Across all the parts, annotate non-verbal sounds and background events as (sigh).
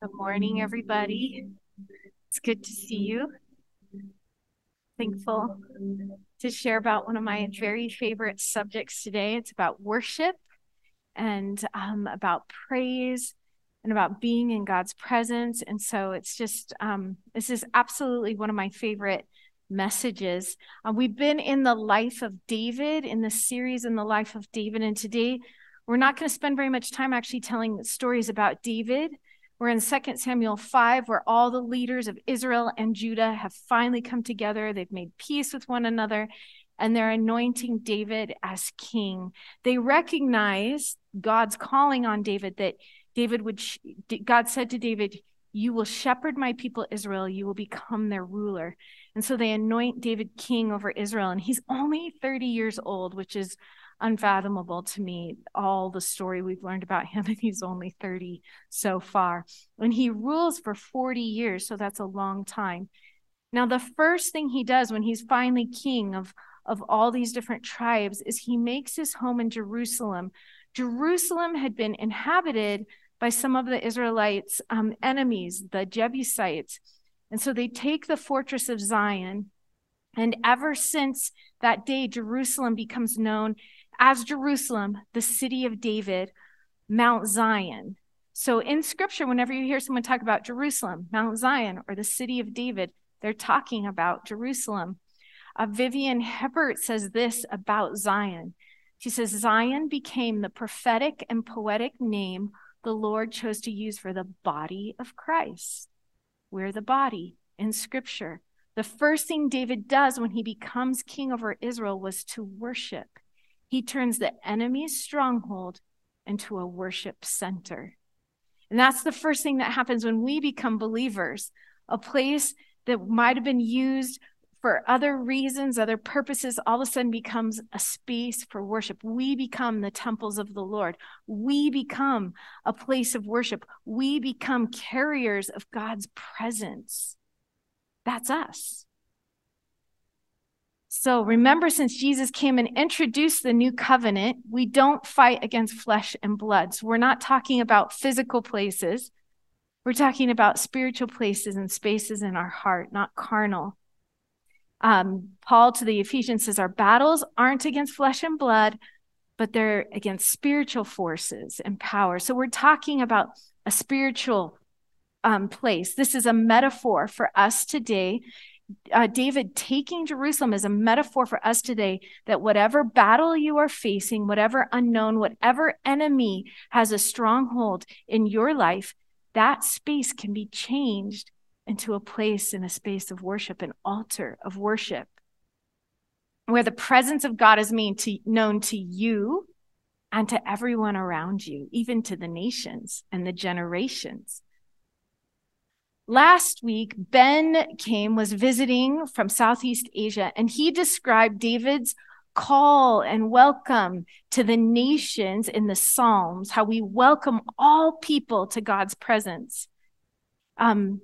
Good morning, everybody. It's good to see you. Thankful to share about one of my very favorite subjects today. It's about worship and um, about praise and about being in God's presence. And so it's just, um, this is absolutely one of my favorite messages. Uh, we've been in the life of David in the series in the life of David. And today we're not going to spend very much time actually telling stories about David we're in 2 Samuel 5, where all the leaders of Israel and Judah have finally come together. They've made peace with one another, and they're anointing David as king. They recognize God's calling on David that David would, God said to David, You will shepherd my people Israel, you will become their ruler. And so they anoint David king over Israel, and he's only 30 years old, which is unfathomable to me all the story we've learned about him and he's only 30 so far. And he rules for 40 years so that's a long time. Now the first thing he does when he's finally king of of all these different tribes is he makes his home in Jerusalem. Jerusalem had been inhabited by some of the Israelites um, enemies the Jebusites. And so they take the fortress of Zion and ever since that day, Jerusalem becomes known as Jerusalem, the city of David, Mount Zion. So in scripture, whenever you hear someone talk about Jerusalem, Mount Zion, or the city of David, they're talking about Jerusalem. Uh, Vivien Hibbert says this about Zion. She says, Zion became the prophetic and poetic name the Lord chose to use for the body of Christ. We're the body in scripture. The first thing David does when he becomes king over Israel was to worship. He turns the enemy's stronghold into a worship center. And that's the first thing that happens when we become believers. A place that might have been used for other reasons, other purposes, all of a sudden becomes a space for worship. We become the temples of the Lord. We become a place of worship. We become carriers of God's presence. That's us. So remember, since Jesus came and introduced the new covenant, we don't fight against flesh and blood. So we're not talking about physical places. We're talking about spiritual places and spaces in our heart, not carnal. Um, Paul to the Ephesians says, Our battles aren't against flesh and blood, but they're against spiritual forces and power. So we're talking about a spiritual um, place. This is a metaphor for us today uh, David taking Jerusalem as a metaphor for us today that whatever battle you are facing, whatever unknown, whatever enemy has a stronghold in your life, that space can be changed into a place in a space of worship, an altar of worship, where the presence of God is made to, known to you and to everyone around you, even to the nations and the generations. Last week, Ben came, was visiting from Southeast Asia, and he described David's call and welcome to the nations in the Psalms, how we welcome all people to God's presence. Um,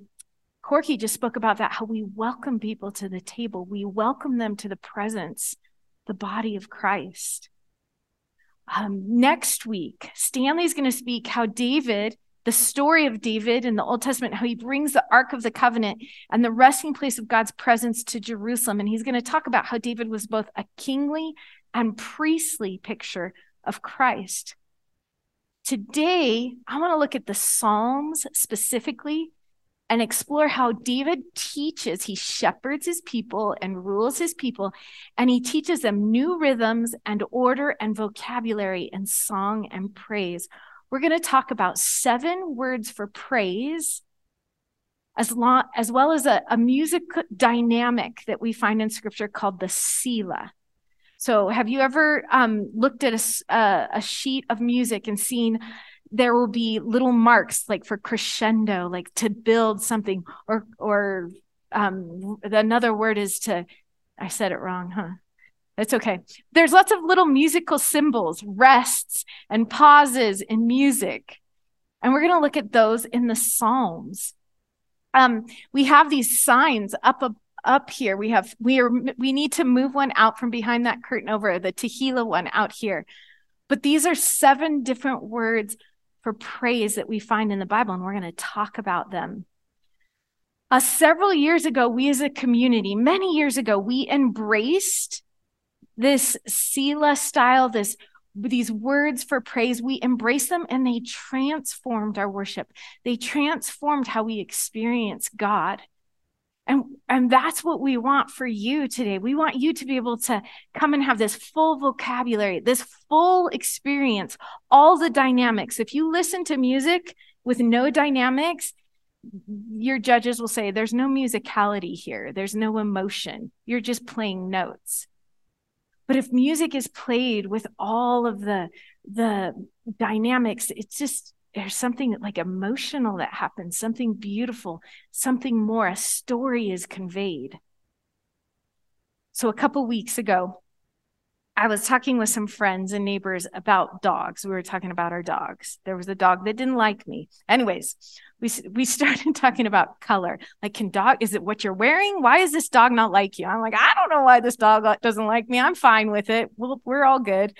Corky just spoke about that, how we welcome people to the table. We welcome them to the presence, the body of Christ. Um, next week, Stanley's going to speak how David the story of David in the Old Testament, how he brings the Ark of the Covenant and the resting place of God's presence to Jerusalem. And he's going to talk about how David was both a kingly and priestly picture of Christ. Today, I want to look at the Psalms specifically and explore how David teaches, he shepherds his people and rules his people, and he teaches them new rhythms and order and vocabulary and song and praise we're going to talk about seven words for praise, as, long, as well as a, a music dynamic that we find in scripture called the Selah. So, have you ever um, looked at a, a, a sheet of music and seen there will be little marks like for crescendo, like to build something, or or um, another word is to. I said it wrong, huh? That's okay. There's lots of little musical symbols, rests and pauses in music. And we're going to look at those in the Psalms. Um, we have these signs up, up up here. We have we are we need to move one out from behind that curtain over the Tehillah one out here. But these are seven different words for praise that we find in the Bible, and we're going to talk about them. Uh, several years ago, we as a community, many years ago, we embraced this Selah style, this these words for praise, we embrace them and they transformed our worship. They transformed how we experience God. And, and that's what we want for you today. We want you to be able to come and have this full vocabulary, this full experience, all the dynamics. If you listen to music with no dynamics, your judges will say there's no musicality here, there's no emotion. You're just playing notes. But if music is played with all of the the dynamics, it's just there's something like emotional that happens, something beautiful, something more, a story is conveyed. So a couple weeks ago, I was talking with some friends and neighbors about dogs. We were talking about our dogs. There was a dog that didn't like me. Anyways, we we (laughs) started talking about color. Like, can dog? Is it what you're wearing? Why is this dog not like you? I'm like, I don't know why this dog doesn't like me. I'm fine with it. We'll, we're all good.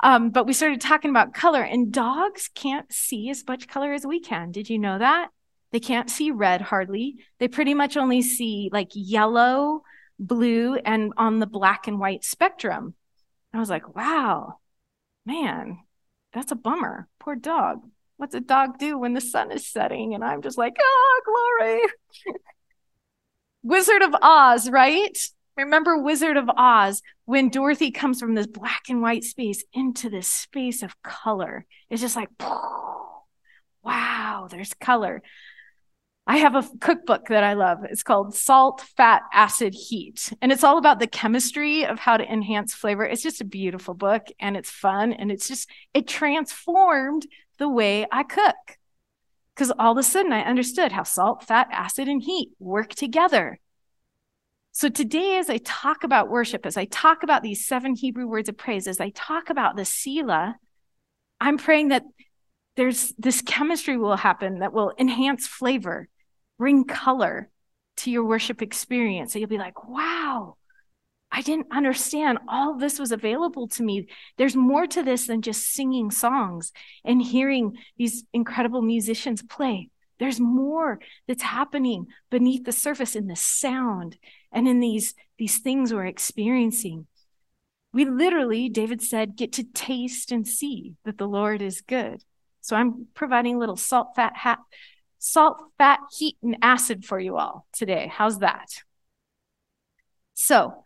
Um, but we started talking about color, and dogs can't see as much color as we can. Did you know that? They can't see red hardly. They pretty much only see like yellow, blue, and on the black and white spectrum. I was like, wow, man, that's a bummer. Poor dog. What's a dog do when the sun is setting? And I'm just like, oh, glory. (laughs) Wizard of Oz, right? Remember Wizard of Oz when Dorothy comes from this black and white space into this space of color. It's just like, (laughs) wow, there's color. I have a cookbook that I love. It's called Salt, Fat, Acid, Heat. And it's all about the chemistry of how to enhance flavor. It's just a beautiful book and it's fun. And it's just, it transformed the way I cook. Because all of a sudden I understood how salt, fat, acid, and heat work together. So today, as I talk about worship, as I talk about these seven Hebrew words of praise, as I talk about the Selah, I'm praying that there's this chemistry will happen that will enhance flavor, bring color to your worship experience. So you'll be like, wow, I didn't understand all this was available to me. There's more to this than just singing songs and hearing these incredible musicians play. There's more that's happening beneath the surface in the sound and in these, these things we're experiencing. We literally, David said, get to taste and see that the Lord is good. So I'm providing a little salt, fat, hat, salt, fat, heat, and acid for you all today. How's that? So,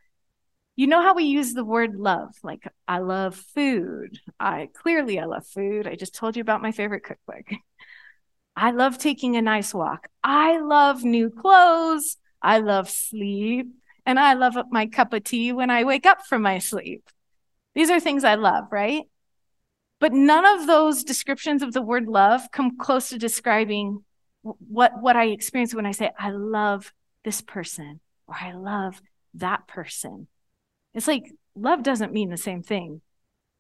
you know how we use the word love like i love food i clearly i love food i just told you about my favorite cookbook (laughs) i love taking a nice walk i love new clothes I love sleep, and I love my cup of tea when I wake up from my sleep. These are things I love, right? But none of those descriptions of the word love come close to describing what, what I experience when I say, I love this person or I love that person. It's like love doesn't mean the same thing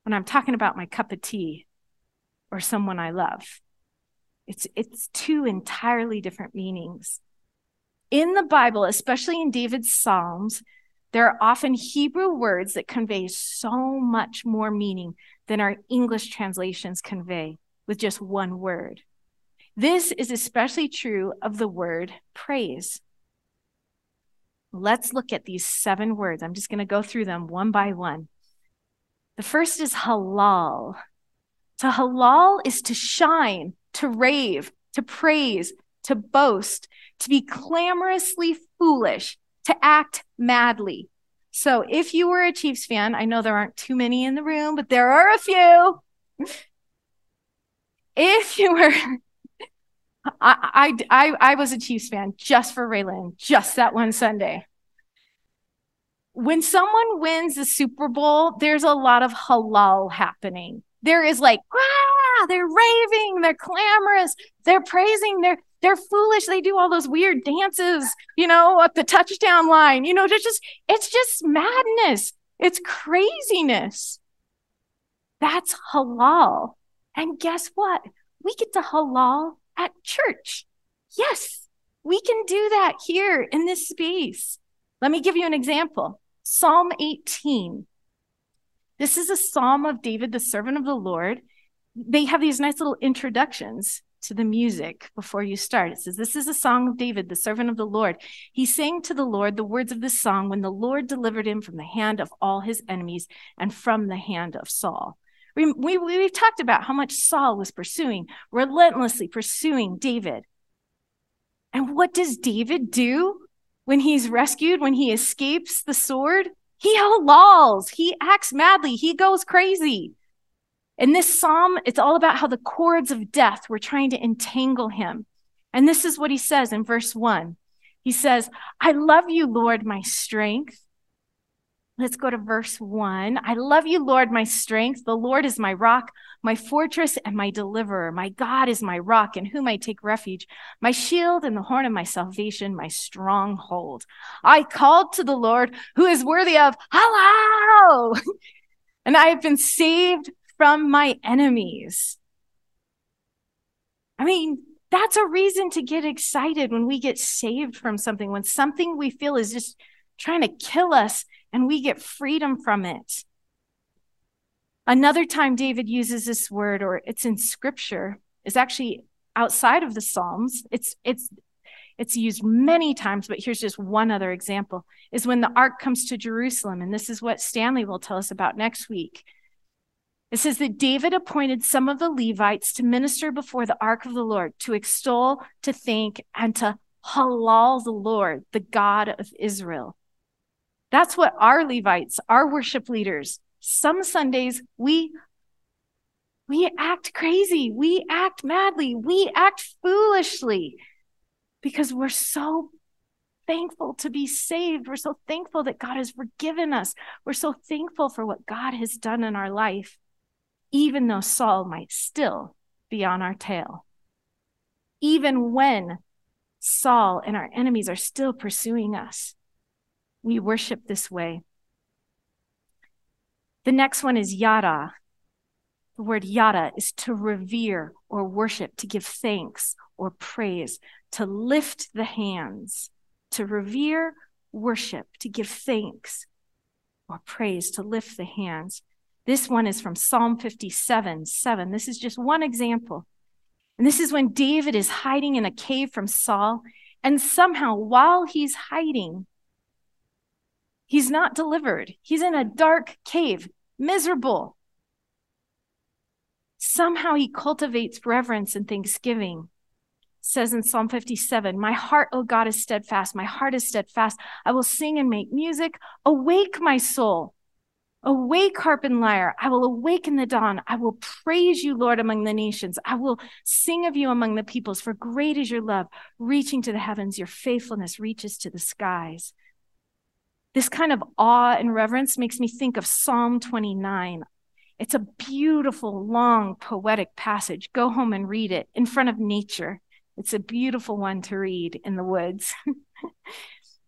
when I'm talking about my cup of tea or someone I love. It's, it's two entirely different meanings. In the Bible, especially in David's Psalms, there are often Hebrew words that convey so much more meaning than our English translations convey with just one word. This is especially true of the word praise. Let's look at these seven words. I'm just going to go through them one by one. The first is halal. To halal is to shine, to rave, to praise, to boast, to be clamorously foolish, to act madly. So if you were a Chiefs fan, I know there aren't too many in the room, but there are a few. (laughs) If you were, I, I, I, was a Chiefs fan just for Raylan, just that one Sunday. When someone wins the Super Bowl, there's a lot of halal happening. There is like, ah, they're raving, they're clamorous, they're praising, they're they're foolish. They do all those weird dances, you know, at the touchdown line. You know, it's just it's just madness. It's craziness. That's halal. And guess what? We get to halal at church. Yes, we can do that here in this space. Let me give you an example. Psalm 18. This is a psalm of David, the servant of the Lord. they have these nice little introductions to the music before you start. It says, This is a song of David, the servant of the Lord. He sang to the Lord the words of this song when the Lord delivered him from the hand of all his enemies and from the hand of Saul. We, we, we've talked about how much Saul was pursuing, relentlessly pursuing David. And what does David do when he's rescued, when he escapes the sword? He lolls, he acts madly, he goes crazy. In this psalm, it's all about how the cords of death were trying to entangle him. And this is what he says in verse one. He says, I love you, Lord, my strength. Let's go to verse one. I love you, Lord, my strength. The Lord is my rock, my fortress, and my deliverer. My God is my rock in whom I take refuge, my shield and the horn of my salvation, my stronghold. I called to the Lord who is worthy of hello. (laughs) and I have been saved from my enemies. I mean, that's a reason to get excited when we get saved from something, when something we feel is just trying to kill us and we get freedom from it. Another time David uses this word, or it's in scripture, is actually outside of the Psalms. It's it's it's used many times, but here's just one other example is when the ark comes to Jerusalem. And this is what Stanley will tell us about next week. It says that David appointed some of the Levites to minister before the ark of the Lord, to extol, to thank, and to halal the Lord, the God of Israel. That's what our Levites, our worship leaders, some Sundays we we act crazy, we act madly, we act foolishly because we're so thankful to be saved. We're so thankful that God has forgiven us. We're so thankful for what God has done in our life even though Saul might still be on our tail. Even when Saul and our enemies are still pursuing us, we worship this way. The next one is yada. The word yada is to revere or worship, to give thanks or praise, to lift the hands, to revere, worship, to give thanks or praise, to lift the hands. This one is from Psalm 57 7. This is just one example. And this is when David is hiding in a cave from Saul. And somehow, while he's hiding, he's not delivered. He's in a dark cave, miserable. Somehow he cultivates reverence and thanksgiving. It says in Psalm 57, My heart, O God, is steadfast. My heart is steadfast. I will sing and make music. Awake, my soul. Awake, harp and lyre. I will awaken the dawn. I will praise you, Lord, among the nations. I will sing of you among the peoples, for great is your love, reaching to the heavens. Your faithfulness reaches to the skies. This kind of awe and reverence makes me think of Psalm 29. It's a beautiful, long, poetic passage. Go home and read it in front of nature. It's a beautiful one to read in the woods. (laughs)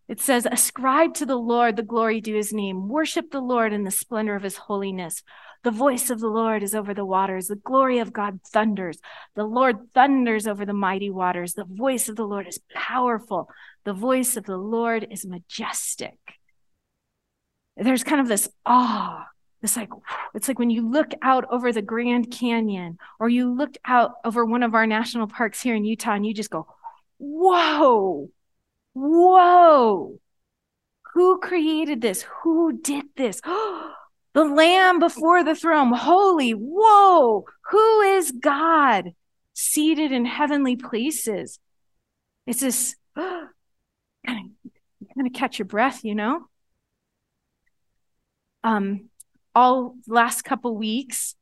It says, Ascribe to the Lord the glory due his name. Worship the Lord in the splendor of his holiness. The voice of the Lord is over the waters. The glory of God thunders. The Lord thunders over the mighty waters. The voice of the Lord is powerful. The voice of the Lord is majestic. There's kind of this awe. It's like, it's like when you look out over the Grand Canyon or you look out over one of our national parks here in Utah and you just go, whoa, Whoa! Who created this? Who did this? (gasps) the lamb before the throne. Holy, whoa! Who is God seated in heavenly places? It's this kind of, kind of catch your breath, you know? Um, all last couple weeks,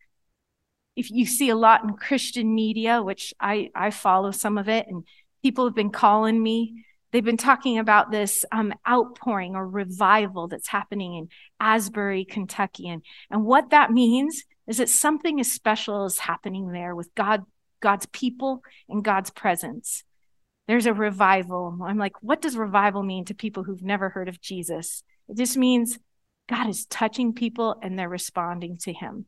if you see a lot in Christian media, which I, I follow some of it, and people have been calling me They've been talking about this um, outpouring or revival that's happening in Asbury, Kentucky. And, and what that means is that something as special is happening there with God, God's people and God's presence. There's a revival. I'm like, what does revival mean to people who've never heard of Jesus? It just means God is touching people and they're responding to him.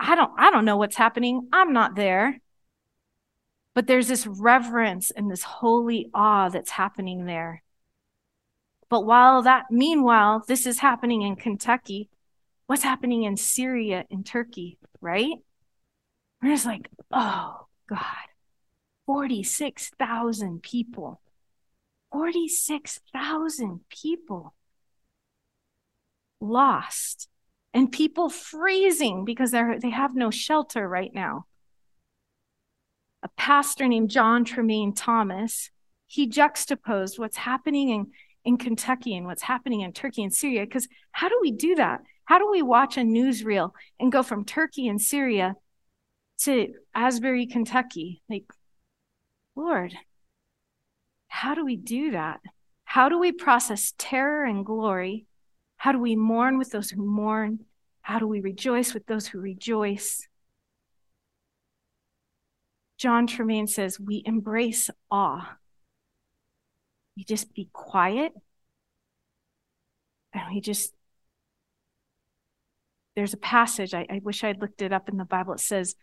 I don't I don't know what's happening. I'm not there. But there's this reverence and this holy awe that's happening there. But while that, meanwhile, this is happening in Kentucky, what's happening in Syria and Turkey, right? We're just like, oh God, 46,000 people. 46,000 people lost and people freezing because they're they have no shelter right now. A pastor named John Tremaine Thomas, he juxtaposed what's happening in, in Kentucky and what's happening in Turkey and Syria. Because how do we do that? How do we watch a newsreel and go from Turkey and Syria to Asbury, Kentucky? Like, Lord, how do we do that? How do we process terror and glory? How do we mourn with those who mourn? How do we rejoice with those who rejoice? John Tremaine says, we embrace awe. We just be quiet and we just, there's a passage, I, I wish I'd looked it up in the Bible. It says,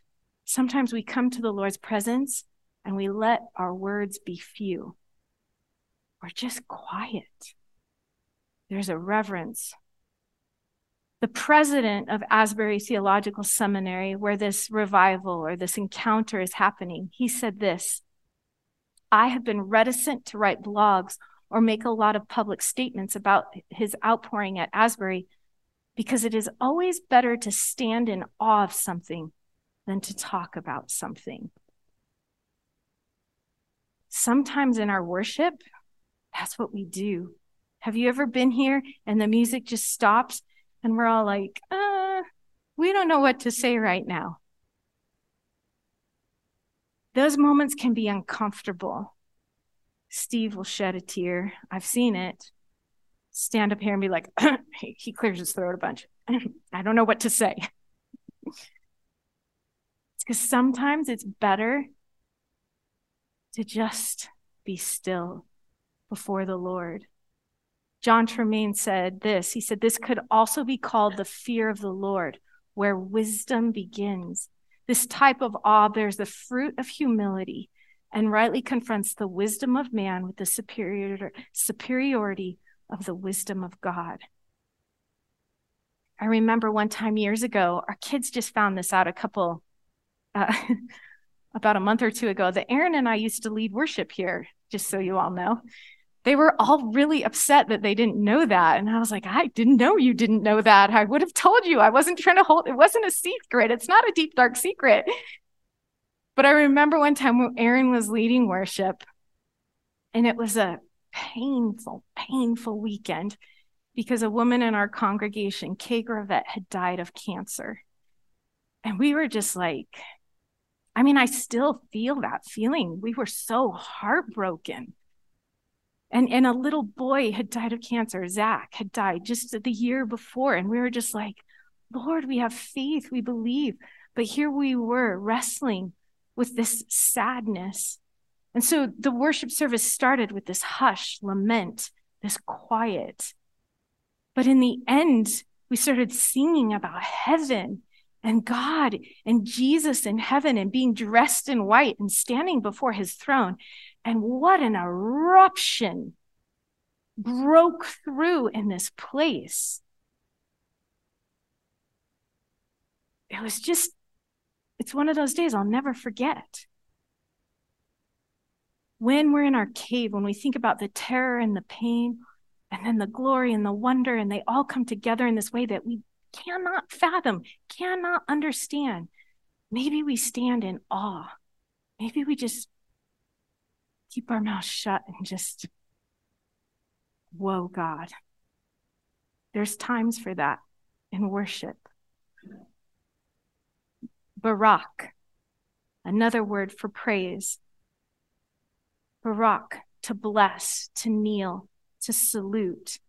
sometimes we come to the Lord's presence and we let our words be few. We're just quiet. There's a reverence. The president of Asbury Theological Seminary, where this revival or this encounter is happening, he said this I have been reticent to write blogs or make a lot of public statements about his outpouring at Asbury because it is always better to stand in awe of something than to talk about something. Sometimes in our worship, that's what we do. Have you ever been here and the music just stops and we're all like, uh, we don't know what to say right now? Those moments can be uncomfortable. Steve will shed a tear. I've seen it. Stand up here and be like, (clears throat) he clears his throat a bunch. (clears throat) I don't know what to say. (laughs) because sometimes it's better to just be still before the Lord. John Tremaine said this He said, This could also be called the fear of the Lord, where wisdom begins. This type of awe bears the fruit of humility and rightly confronts the wisdom of man with the superior, superiority of the wisdom of God. I remember one time years ago, our kids just found this out a couple, uh, (laughs) about a month or two ago, that Aaron and I used to lead worship here, just so you all know they were all really upset that they didn't know that. And I was like, I didn't know you didn't know that. I would have told you. I wasn't trying to hold, it wasn't a secret. It's not a deep, dark secret. But I remember one time when Aaron was leading worship, and it was a painful, painful weekend because a woman in our congregation, Kay Gravett, had died of cancer. And we were just like, I mean, I still feel that feeling. We were so heartbroken and, and a little boy had died of cancer. Zach had died just the year before. And we were just like, Lord, we have faith, we believe. But here we were wrestling with this sadness. And so the worship service started with this hush, lament, this quiet. But in the end, we started singing about heaven and God and Jesus in heaven and being dressed in white and standing before his throne. And what an eruption broke through in this place. It was just, it's one of those days I'll never forget. When we're in our cave, when we think about the terror and the pain, and then the glory and the wonder, and they all come together in this way that we cannot fathom, cannot understand. Maybe we stand in awe. Maybe we just keep our mouth shut and just, whoa, God. There's times for that in worship. Barak, another word for praise. Barak, to bless, to kneel, to salute.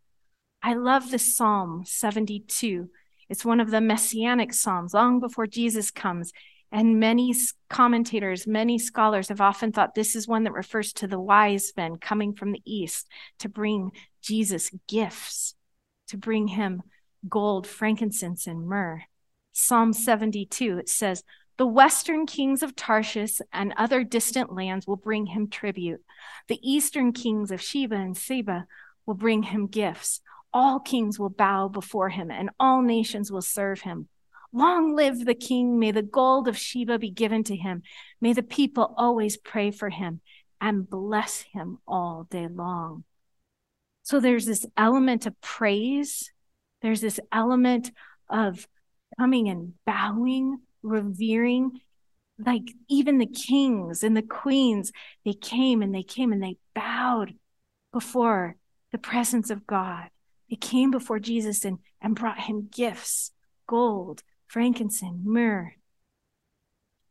I love the Psalm 72. It's one of the messianic psalms, long before Jesus comes. And many commentators, many scholars have often thought this is one that refers to the wise men coming from the east to bring Jesus gifts, to bring him gold, frankincense, and myrrh. Psalm 72, it says, The western kings of Tarshish and other distant lands will bring him tribute. The eastern kings of Sheba and Seba will bring him gifts. All kings will bow before him, and all nations will serve him. Long live the king. May the gold of Sheba be given to him. May the people always pray for him and bless him all day long. So there's this element of praise. There's this element of coming and bowing, revering. Like even the kings and the queens, they came and they came and they bowed before the presence of God. They came before Jesus and, and brought him gifts gold, frankincense, myrrh.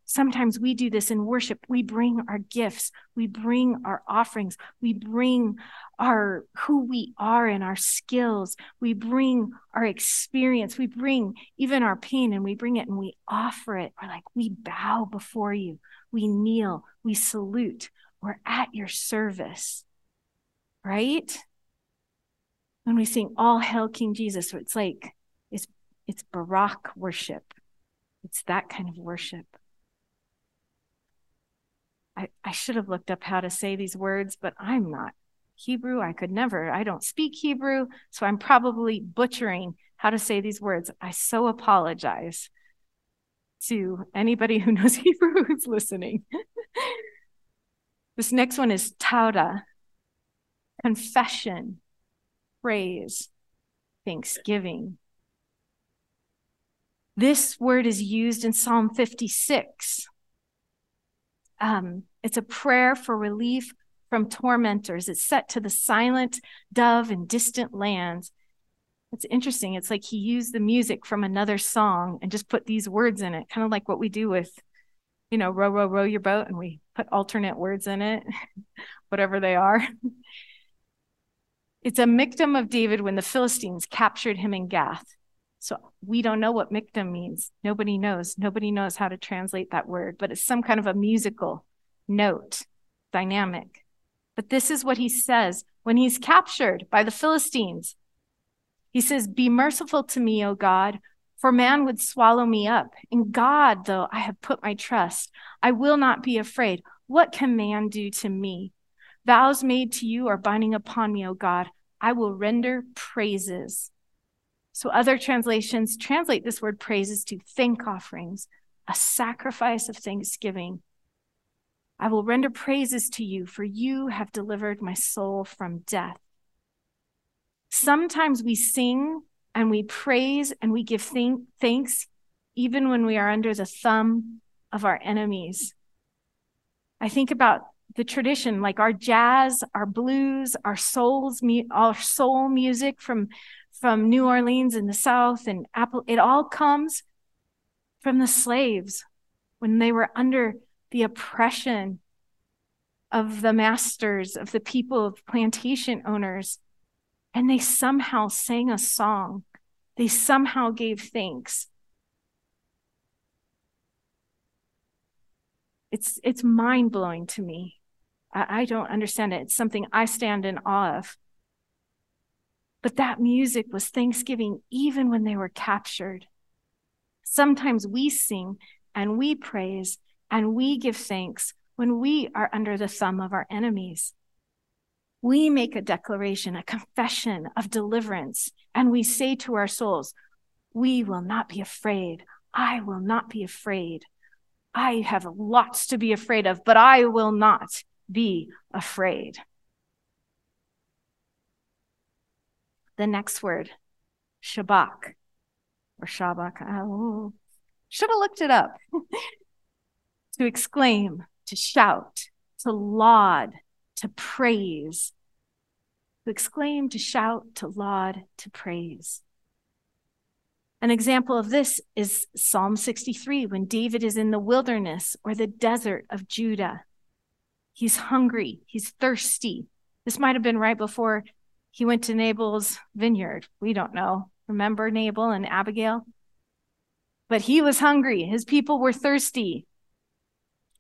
Sometimes we do this in worship. We bring our gifts, we bring our offerings, we bring our who we are and our skills, we bring our experience, we bring even our pain and we bring it and we offer it. We're like, we bow before you, we kneel, we salute, we're at your service, right? When we sing All Hail King Jesus, it's like, it's, Barak worship. It's that kind of worship. I, I should have looked up how to say these words, but I'm not Hebrew. I could never, I don't speak Hebrew, so I'm probably butchering how to say these words. I so apologize to anybody who (laughs) knows Hebrew who's listening. this next one is Todah, confession, praise, thanksgiving. This word is used in Psalm 56 um, it's a prayer for relief from tormentors. It's set to the silent dove in distant lands. It's interesting. It's like he used the music from another song and just put these words in it, kind of like what we do with, you know, row, row, row your boat, and we put alternate words in it, (laughs) whatever they are. (laughs) It's a Michtam of David when the Philistines captured him in Gath. So we don't know what Michtam means. Nobody knows. Nobody knows how to translate that word, but it's some kind of a musical note, dynamic. But this is what he says when he's captured by the Philistines. He says, Be merciful to me, O God, for man would swallow me up. In God, though, I have put my trust. I will not be afraid. What can man do to me? Vows made to you are binding upon me, O God. I will render praises. So other translations translate this word praises to thank offerings, a sacrifice of thanksgiving. I will render praises to you, for you have delivered my soul from death. Sometimes we sing and we praise and we give thanks even when we are under the thumb of our enemies. I think about the tradition, like our jazz, our blues, our souls, our soul music from from New Orleans in the South and Apple, it all comes from the slaves when they were under the oppression of the masters, of the people, of plantation owners. And they somehow sang a song. They somehow gave thanks. It's, it's mind blowing to me. I, I don't understand it. It's something I stand in awe of. But that music was thanksgiving even when they were captured. Sometimes we sing and we praise and we give thanks when we are under the thumb of our enemies. We make a declaration, a confession of deliverance, and we say to our souls, We will not be afraid. I will not be afraid. I have lots to be afraid of, but I will not be afraid. The next word, shabach or shabach. Oh, should have looked it up. (laughs) to exclaim, to shout, to laud, to praise. To exclaim, to shout, to laud, to praise. An example of this is Psalm 63 when David is in the wilderness or the desert of Judah. He's hungry, he's thirsty. This might have been right before he went to Nabal's vineyard. We don't know. Remember Nabal and Abigail? But he was hungry. His people were thirsty.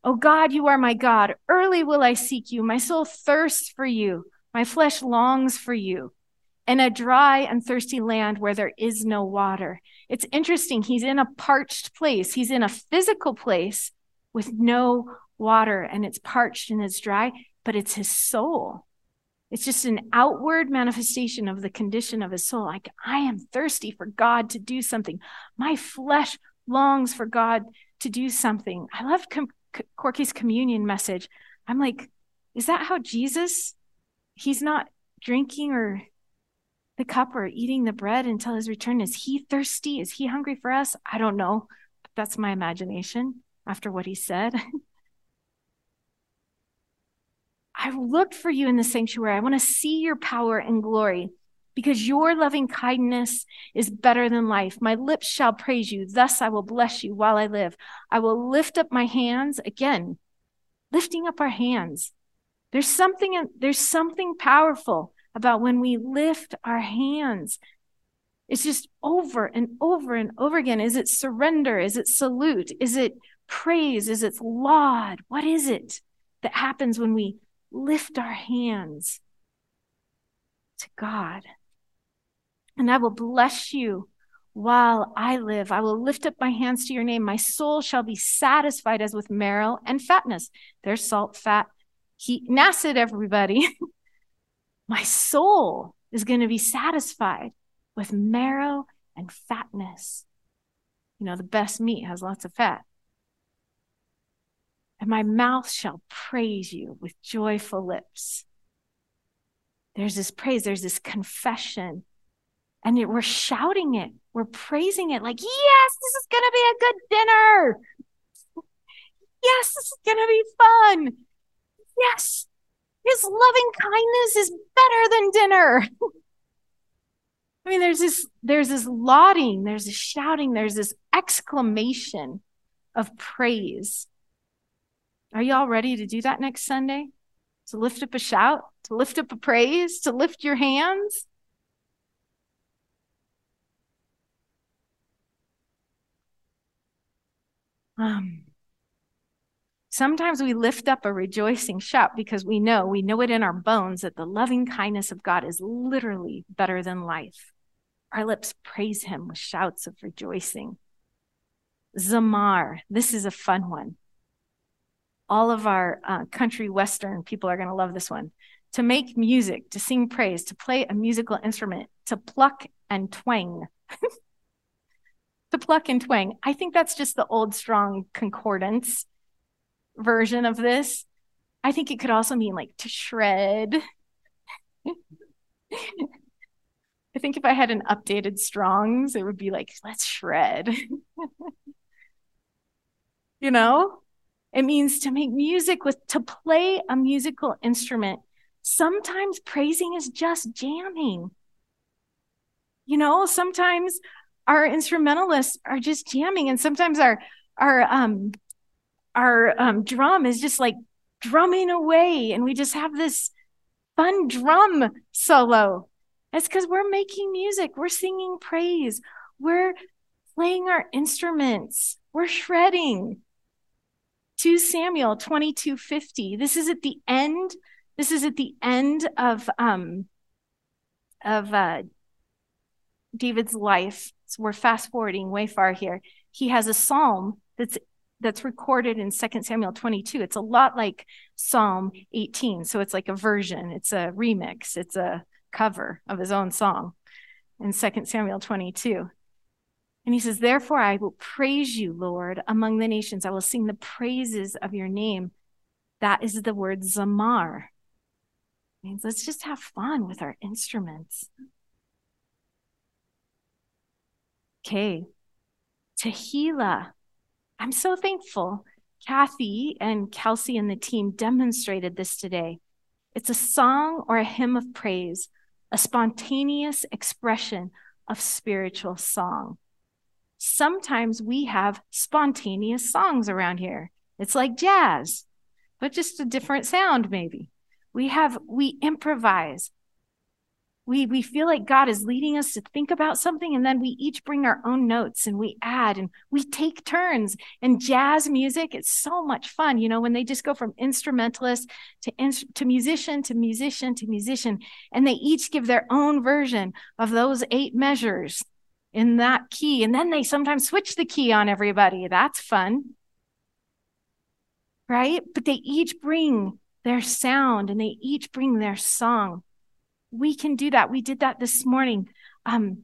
Oh God, you are my God. Early will I seek you. My soul thirsts for you. My flesh longs for you in a dry and thirsty land where there is no water. It's interesting. He's in a parched place, he's in a physical place with no water, and it's parched and it's dry, but it's his soul it's just an outward manifestation of the condition of his soul. Like, I am thirsty for God to do something. My flesh longs for God to do something. I love com- Corky's communion message. I'm like, is that how Jesus, he's not drinking or the cup or eating the bread until his return? Is he thirsty? Is he hungry for us? I don't know. That's my imagination after what he said. (laughs) I have looked for you in the sanctuary. I want to see your power and glory because your loving kindness is better than life. My lips shall praise you. Thus I will bless you while I live. I will lift up my hands again, lifting up our hands. There's something, there's something powerful about when we lift our hands. It's just over and over and over again. Is it surrender? Is it salute? Is it praise? Is it laud? What is it that happens when we lift our hands to God? And I will bless you while I live. I will lift up my hands to your name. My soul shall be satisfied as with marrow and fatness. There's salt, fat, heat, acid, everybody. (laughs) my soul is going to be satisfied with marrow and fatness. You know, the best meat has lots of fat. And my mouth shall praise you with joyful lips. There's this praise, there's this confession. And we're shouting it, we're praising it like, yes, this is going to be a good dinner. Yes, this is going to be fun. Yes, his loving kindness is better than dinner. (laughs) I mean, there's this, there's this lauding, there's this shouting, there's this exclamation of praise. Are y'all ready to do that next Sunday? To lift up a shout, to lift up a praise, to lift your hands? Um, Sometimes we lift up a rejoicing shout because we know, we know it in our bones that the loving kindness of God is literally better than life. Our lips praise him with shouts of rejoicing. Zamar, this is a fun one. All of our uh, country western people are going to love this one. To make music, to sing praise, to play a musical instrument, to pluck and twang. (laughs) to pluck and twang. I think that's just the old strong concordance version of this. I think it could also mean like to shred. (laughs) I think if I had an updated Strongs, it would be like, let's shred. (laughs) you know, it means to make music with, to play a musical instrument. Sometimes praising is just jamming. You know, sometimes our instrumentalists are just jamming, and sometimes our our um our um, drum is just like drumming away and we just have this fun drum solo. It's because we're making music, we're singing praise, we're playing our instruments, we're shredding. 2 Samuel 22:50. This is at the end. This is at the end of um of uh David's life. So we're fast forwarding way far here. He has a psalm that's that's recorded in 2 Samuel 22. It's a lot like Psalm 18. So it's like a version, it's a remix, it's a cover of his own song in 2 Samuel 22. And he says, Therefore, I will praise you, Lord, among the nations. I will sing the praises of your name. That is the word zamar. It means let's just have fun with our instruments. Okay. Tehillah I'm so thankful. Kathy and Kelsey and the team demonstrated this today. It's a song or a hymn of praise, a spontaneous expression of spiritual song. Sometimes we have spontaneous songs around here. It's like jazz, but just a different sound, maybe. We have, we improvise we we feel like God is leading us to think about something and then we each bring our own notes and we add and we take turns and jazz music it's so much fun you know when they just go from instrumentalist to to musician to musician to musician and they each give their own version of those eight measures in that key and then they sometimes switch the key on everybody that's fun right but they each bring their sound and they each bring their song we can do that. We did that this morning. Um,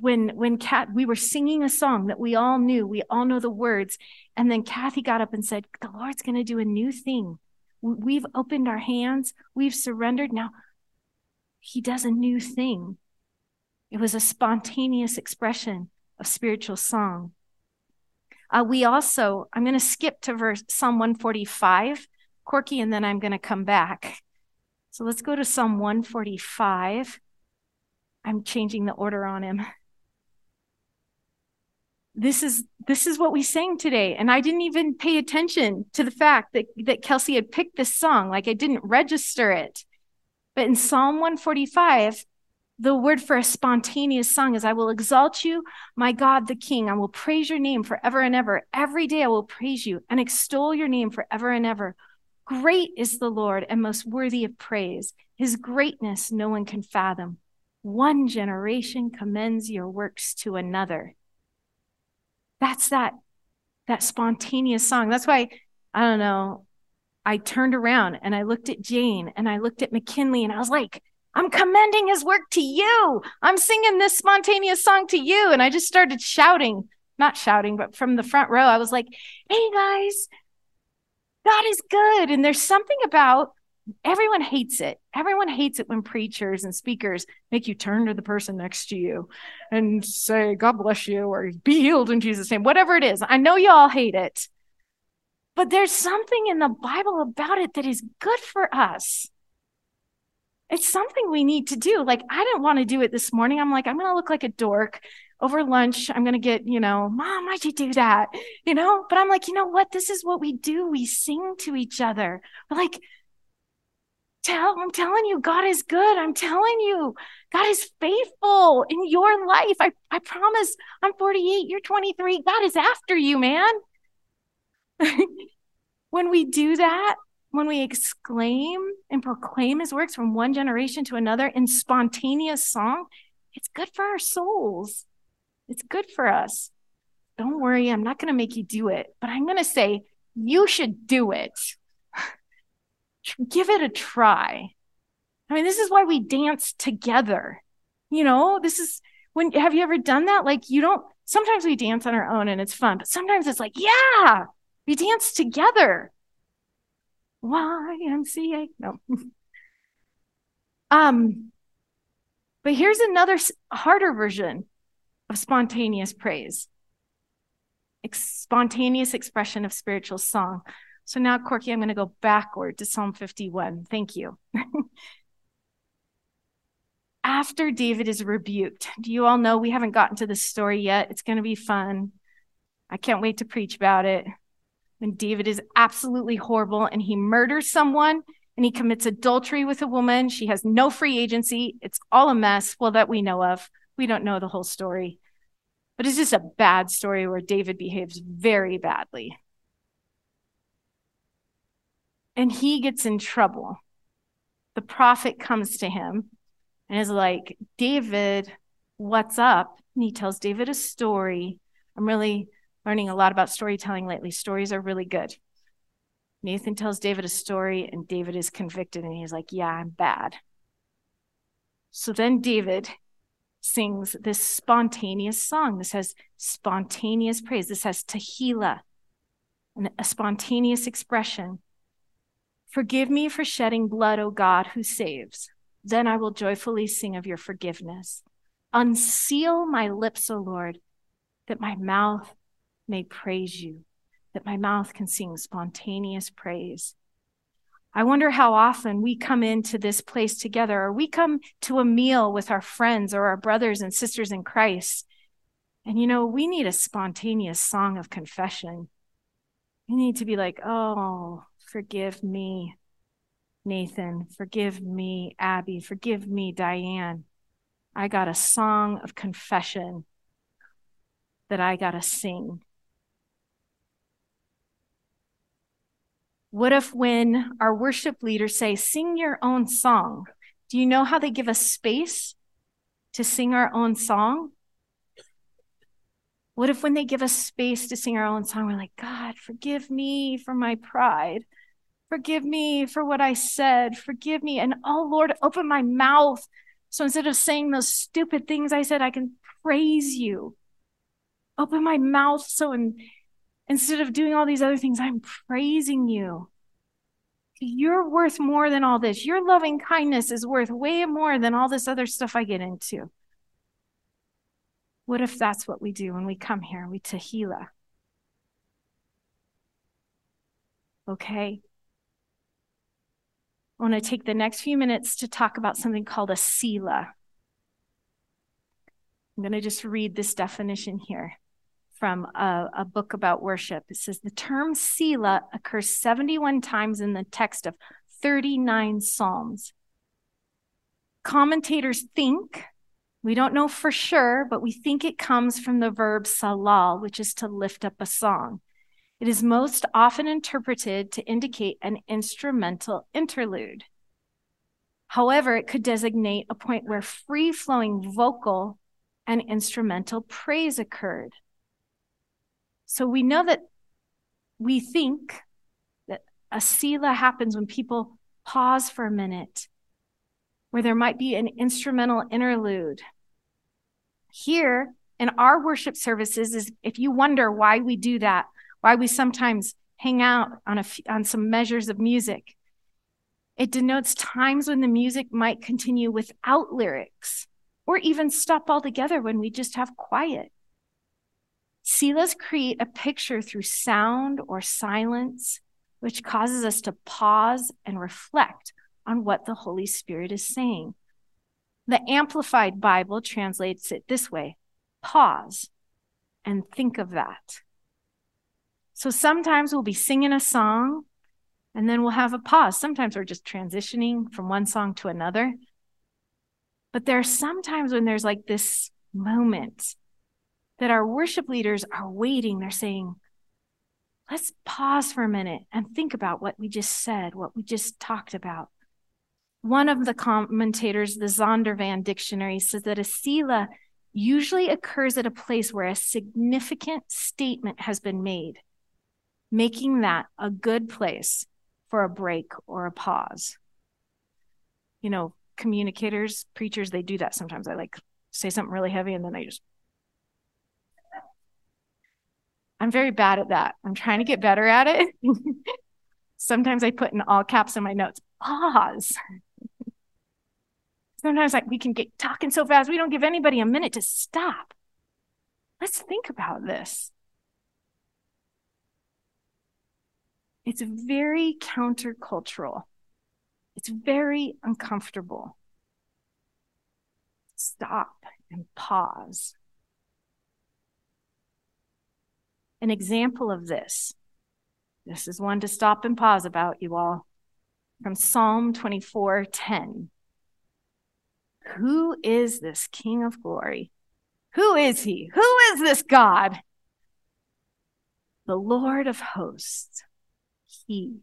when when Kat we were singing a song that we all knew, we all know the words, and then Kathy got up and said, "The Lord's going to do a new thing. We've opened our hands, we've surrendered. Now He does a new thing." It was a spontaneous expression of spiritual song. Uh, we also, I'm going to skip to verse Psalm 145, Corky, and then I'm going to come back. So let's go to Psalm 145. I'm changing the order on him. This is this is what we sang today, and I didn't even pay attention to the fact that that Kelsey had picked this song. Like I didn't register it. But in Psalm 145, the word for a spontaneous song is I will exalt you, my God, the King. I will praise your name forever and ever. Every day I will praise you and extol your name forever and ever. Great is the Lord and most worthy of praise. His greatness no one can fathom. One generation commends your works to another. That's that, that spontaneous song. That's why, I don't know, I turned around and I looked at Jane and I looked at McKinley and I was like, I'm commending his work to you. I'm singing this spontaneous song to you. And I just started shouting, not shouting, but from the front row, I was like, hey guys, God is good. And there's something about everyone hates it. Everyone hates it when preachers and speakers make you turn to the person next to you and say, God bless you, or be healed in Jesus' name, whatever it is. I know you all hate it. But there's something in the Bible about it that is good for us it's something we need to do. Like, I didn't want to do it this morning. I'm like, I'm going to look like a dork over lunch. I'm going to get, you know, mom, why'd you do that? You know, but I'm like, you know what? This is what we do. We sing to each other. We're like, tell, I'm telling you, God is good. I'm telling you, God is faithful in your life. I, I promise I'm 48, you're 23. God is after you, man. (laughs) when we do that, when we exclaim and proclaim his works from one generation to another in spontaneous song, it's good for our souls. It's good for us. Don't worry, I'm not going to make you do it, but I'm going to say you should do it. (laughs) Give it a try. I mean, this is why we dance together. You know, this is when have you ever done that? Like, you don't, sometimes we dance on our own and it's fun, but sometimes it's like, yeah, we dance together. YMCA. No. (laughs) um, but here's another harder version of spontaneous praise. Ex- spontaneous expression of spiritual song. So now, Corky, I'm going to go backward to Psalm 51. Thank you. (laughs) After David is rebuked, do you all know we haven't gotten to this story yet? It's going to be fun. I can't wait to preach about it when David is absolutely horrible and he murders someone and he commits adultery with a woman. She has no free agency. It's all a mess. Well, that we know of. We don't know the whole story. But it's just a bad story where David behaves very badly. And he gets in trouble. The prophet comes to him and is like, David, what's up? And he tells David a story. I'm really learning a lot about storytelling lately. Stories are really good. Nathan tells David a story, and David is convicted, and he's like, Yeah, I'm bad. So then David sings this spontaneous song. This has spontaneous praise. This has Tehillah, a spontaneous expression. Forgive me for shedding blood, O God, who saves. Then I will joyfully sing of your forgiveness. Unseal my lips, O Lord, that my mouth may praise you, that my mouth can sing spontaneous praise. I wonder how often we come into this place together, or we come to a meal with our friends or our brothers and sisters in Christ. And you know, we need a spontaneous song of confession. We need to be like, oh, forgive me, Nathan. Forgive me, Abby. Forgive me, Diane. I got a song of confession that I got to sing. What if when our worship leaders say, sing your own song? Do you know how they give us space to sing our own song? What if when they give us space to sing our own song, we're like, God, forgive me for my pride. Forgive me for what I said. Forgive me. And oh, Lord, open my mouth. So instead of saying those stupid things I said, I can praise you. Open my mouth so in, instead of doing all these other things, I'm praising you. You're worth more than all this. Your loving kindness is worth way more than all this other stuff I get into. What if that's what we do when we come here? We Tehillah. Okay. I want to take the next few minutes to talk about something called a Selah. I'm going to just read this definition here from a, a, book about worship. It says the term Selah occurs 71 times in the text of 39 Psalms. Commentators think, we don't know for sure, but we think it comes from the verb salal, which is to lift up a song. It is most often interpreted to indicate an instrumental interlude. However, it could designate a point where free flowing vocal and instrumental praise occurred. So we know that we think that a Selah happens when people pause for a minute, where there might be an instrumental interlude. Here in our worship services is if you wonder why we do that, why we sometimes hang out on a on some measures of music. It denotes times when the music might continue without lyrics or even stop altogether when we just have quiet. Selahs create a picture through sound or silence, which causes us to pause and reflect on what the Holy Spirit is saying. The Amplified Bible translates it this way pause and think of that. So sometimes we'll be singing a song and then we'll have a pause. Sometimes we're just transitioning from one song to another. But there are sometimes when there's like this moment that our worship leaders are waiting. They're saying, let's pause for a minute and think about what we just said, what we just talked about. One of the commentators, the Zondervan Dictionary, says that a Selah usually occurs at a place where a significant statement has been made, making that a good place for a break or a pause. You know, communicators, preachers, they do that sometimes. I like say something really heavy and then I just I'm very bad at that. I'm trying to get better at it. (laughs) Sometimes I put in all caps in my notes, pause. Sometimes like we can get talking so fast, we don't give anybody a minute to stop. Let's think about this. It's very countercultural. It's very uncomfortable. Stop and pause. An example of this, this is one to stop and pause about, you all, from Psalm 24 10. Who is this King of glory? Who is he? Who is this God? The Lord of hosts. He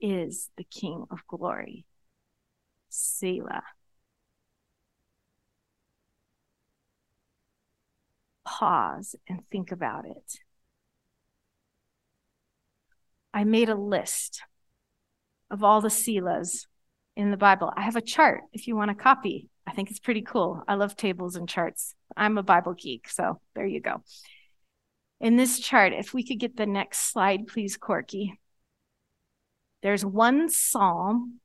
is the King of glory. Selah. Pause and think about it. I made a list of all the Selahs in the Bible. I have a chart if you want a copy. I think it's pretty cool. I love tables and charts. I'm a Bible geek, so there you go. In this chart, if we could get the next slide, please, Corky. There's one psalm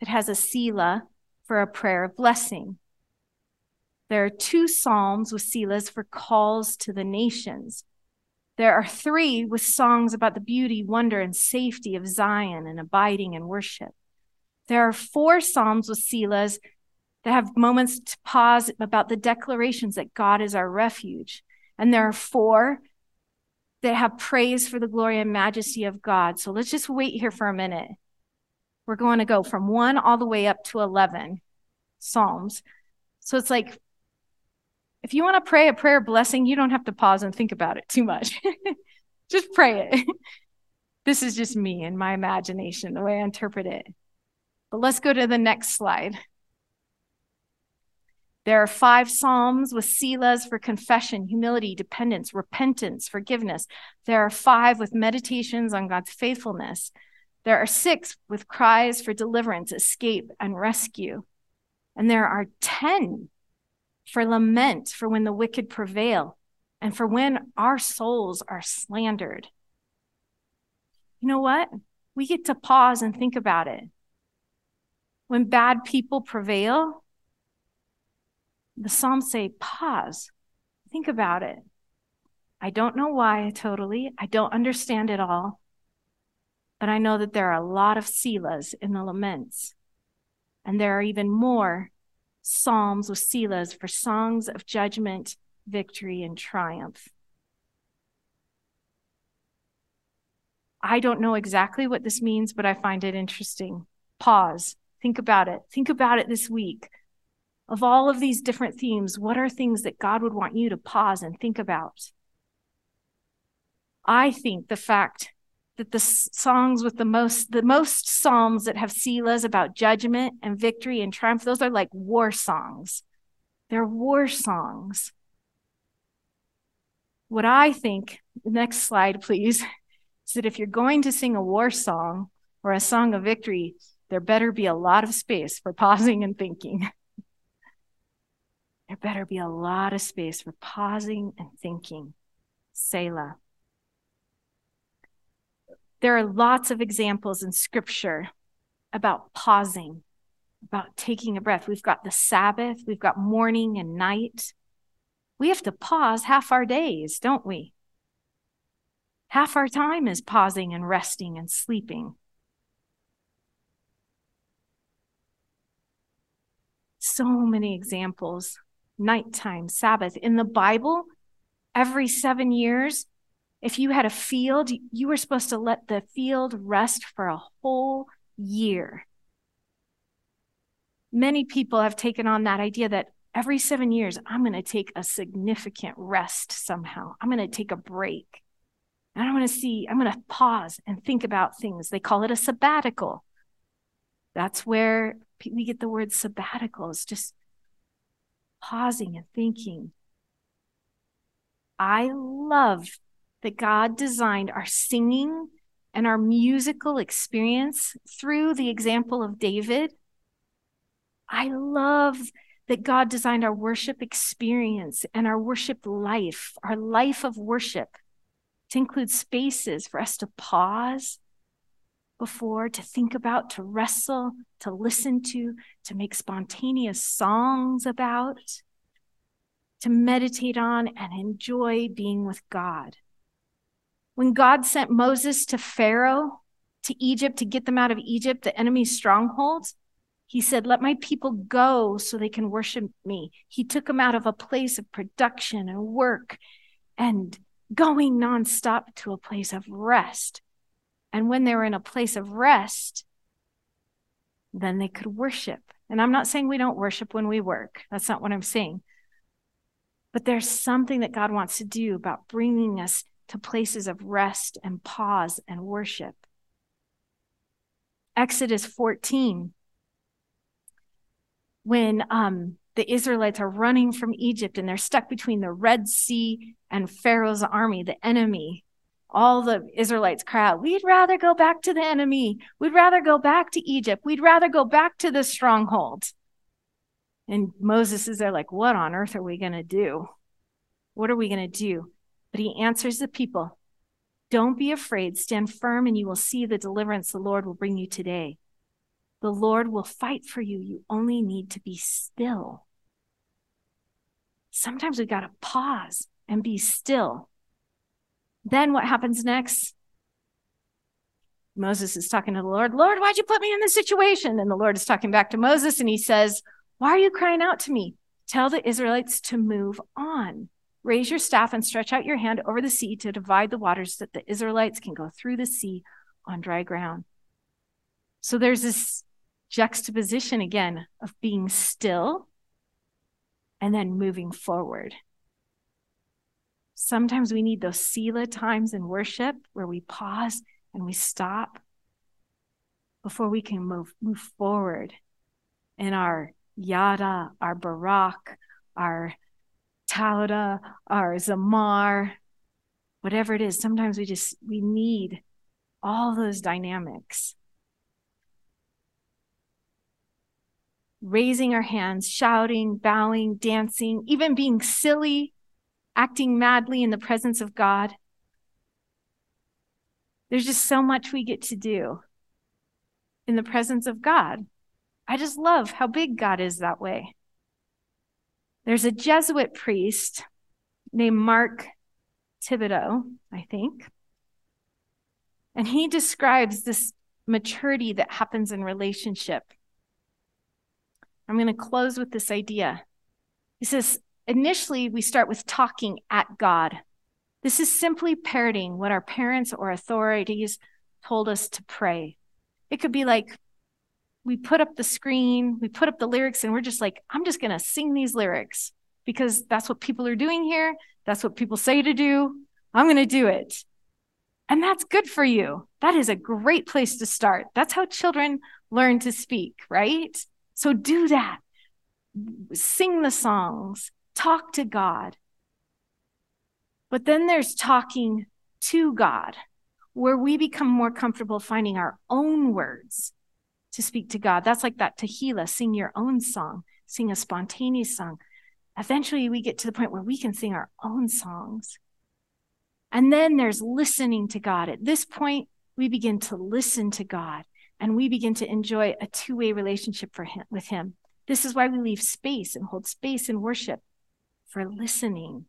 that has a Selah for a prayer of blessing. There are two psalms with Selahs for calls to the nations. There are three with songs about the beauty, wonder, and safety of Zion and abiding in worship. There are four Psalms with Selahs that have moments to pause about the declarations that God is our refuge. And there are four that have praise for the glory and majesty of God. So let's just wait here for a minute. We're going to go from one all the way up to 11 Psalms. So it's like if you want to pray a prayer blessing, you don't have to pause and think about it too much. (laughs) just pray it. (laughs) this is just me and my imagination, the way I interpret it. But let's go to the next slide. There are five Psalms with Selahs for confession, humility, dependence, repentance, forgiveness. There are five with meditations on God's faithfulness. There are six with cries for deliverance, escape, and rescue. And there are 10 for lament for when the wicked prevail, and for when our souls are slandered. You know what? We get to pause and think about it. When bad people prevail, the Psalms say, pause, think about it. I don't know why totally. I don't understand it all. But I know that there are a lot of Selahs in the laments. And there are even more psalms with Selahs for songs of judgment, victory, and triumph. I don't know exactly what this means, but I find it interesting. Pause. Think about it. Think about it this week. Of all of these different themes, what are things that God would want you to pause and think about? I think the fact that the songs with the most the most psalms that have selahs about judgment and victory and triumph those are like war songs. They're war songs. What i think next slide please (laughs) is that if you're going to sing a war song or a song of victory there better be a lot of space for (laughs) pausing and thinking. There better be a lot of space for pausing and thinking. Selah there are lots of examples in scripture about pausing, about taking a breath. We've got the Sabbath, we've got morning and night. We have to pause half our days, don't we? Half our time is pausing and resting and sleeping. So many examples. Nighttime, Sabbath. In the Bible, every seven years, if you had a field, you were supposed to let the field rest for a whole year. Many people have taken on that idea that every seven years, I'm going to take a significant rest somehow. I'm going to take a break. And I'm going to see, I'm going to pause and think about things. They call it a sabbatical. That's where we get the word sabbatical, it's just pausing and thinking. I love that God designed our singing and our musical experience through the example of David. I love that God designed our worship experience and our worship life, our life of worship, to include spaces for us to pause before, to think about, to wrestle, to listen to, to make spontaneous songs about, to meditate on and enjoy being with God. When God sent Moses to Pharaoh, to Egypt, to get them out of Egypt, the enemy's strongholds, he said, Let my people go so they can worship me. He took them out of a place of production and work and going nonstop to a place of rest. And when they were in a place of rest, then they could worship. And I'm not saying we don't worship when we work. That's not what I'm saying. But there's something that God wants to do about bringing us to places of rest and pause and worship. Exodus 14, when um, the Israelites are running from Egypt and they're stuck between the Red Sea and Pharaoh's army, the enemy. All the Israelites cry out, We'd rather go back to the enemy. We'd rather go back to Egypt. We'd rather go back to the stronghold. And Moses is there, like, What on earth are we going to do? What are we going to do? But he answers the people Don't be afraid, stand firm, and you will see the deliverance the Lord will bring you today. The Lord will fight for you. You only need to be still. Sometimes we've got to pause and be still. Then what happens next? Moses is talking to the Lord, Lord, why'd you put me in this situation? And the Lord is talking back to Moses and he says, Why are you crying out to me? Tell the Israelites to move on. Raise your staff and stretch out your hand over the sea to divide the waters so that the Israelites can go through the sea on dry ground. So there's this juxtaposition again of being still and then moving forward. Sometimes we need those Selah times in worship where we pause and we stop before we can move, move forward in our yada, our barak, our Todah or Zamar, whatever it is. Sometimes we just, we need all those dynamics. raising our hands, shouting, bowing, dancing, even being silly, acting madly in the presence of God. There's just so much we get to do in the presence of God. I just love how big God is that way. There's a Jesuit priest named Mark Thibodeaux, I think. And he describes this maturity that happens in relationship. I'm going to close with this idea. He says, initially, we start with talking at God. This is simply parroting what our parents or authorities told us to pray. It could be like, we put up the screen, we put up the lyrics, and we're just like, I'm just going to sing these lyrics because that's what people are doing here. That's what people say to do. I'm going to do it. And that's good for you. That is a great place to start. That's how children learn to speak, right? So do that. Sing the songs, talk to God. But then there's talking to God, where we become more comfortable finding our own words to speak to God. That's like that Tehillah, sing your own song, sing a spontaneous song. Eventually, we get to the point where we can sing our own songs. And then there's listening to God. At this point, we begin to listen to God and we begin to enjoy a two way relationship for him, with Him. This is why we leave space and hold space in worship for listening.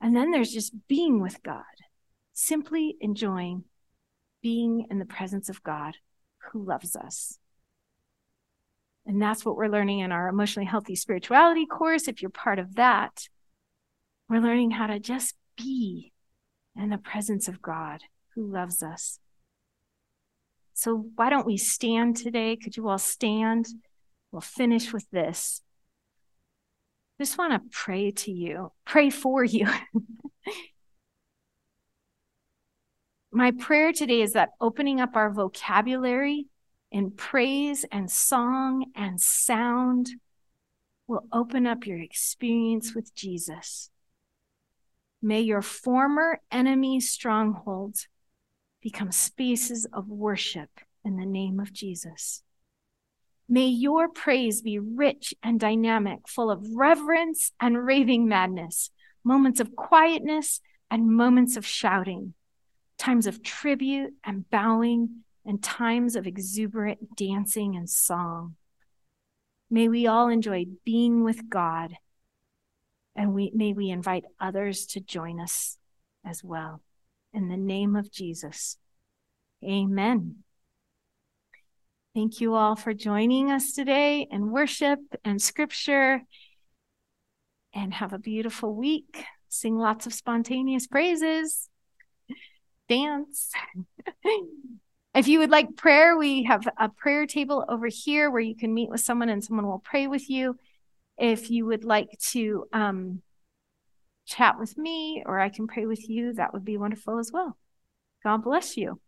And then there's just being with God, simply enjoying being in the presence of God who loves us. And that's what we're learning in our emotionally healthy spirituality course. If you're part of that, we're learning how to just be in the presence of God who loves us. So, why don't we stand today? Could you all stand? We'll finish with this. Just want to pray to you, pray for you. (laughs) My prayer today is that opening up our vocabulary in praise and song and sound will open up your experience with Jesus. May your former enemy strongholds become spaces of worship in the name of Jesus. May your praise be rich and dynamic, full of reverence and raving madness, moments of quietness and moments of shouting, times of tribute and bowing, and times of exuberant dancing and song. May we all enjoy being with God, and we, may we invite others to join us as well. In the name of Jesus. Amen. Thank you all for joining us today in worship and scripture. And have a beautiful week. Sing lots of spontaneous praises. Dance. if you would like prayer, we have a prayer table over here where you can meet with someone and someone will pray with you. If you would like to um, chat with me or I can pray with you, that would be wonderful as well. God bless you.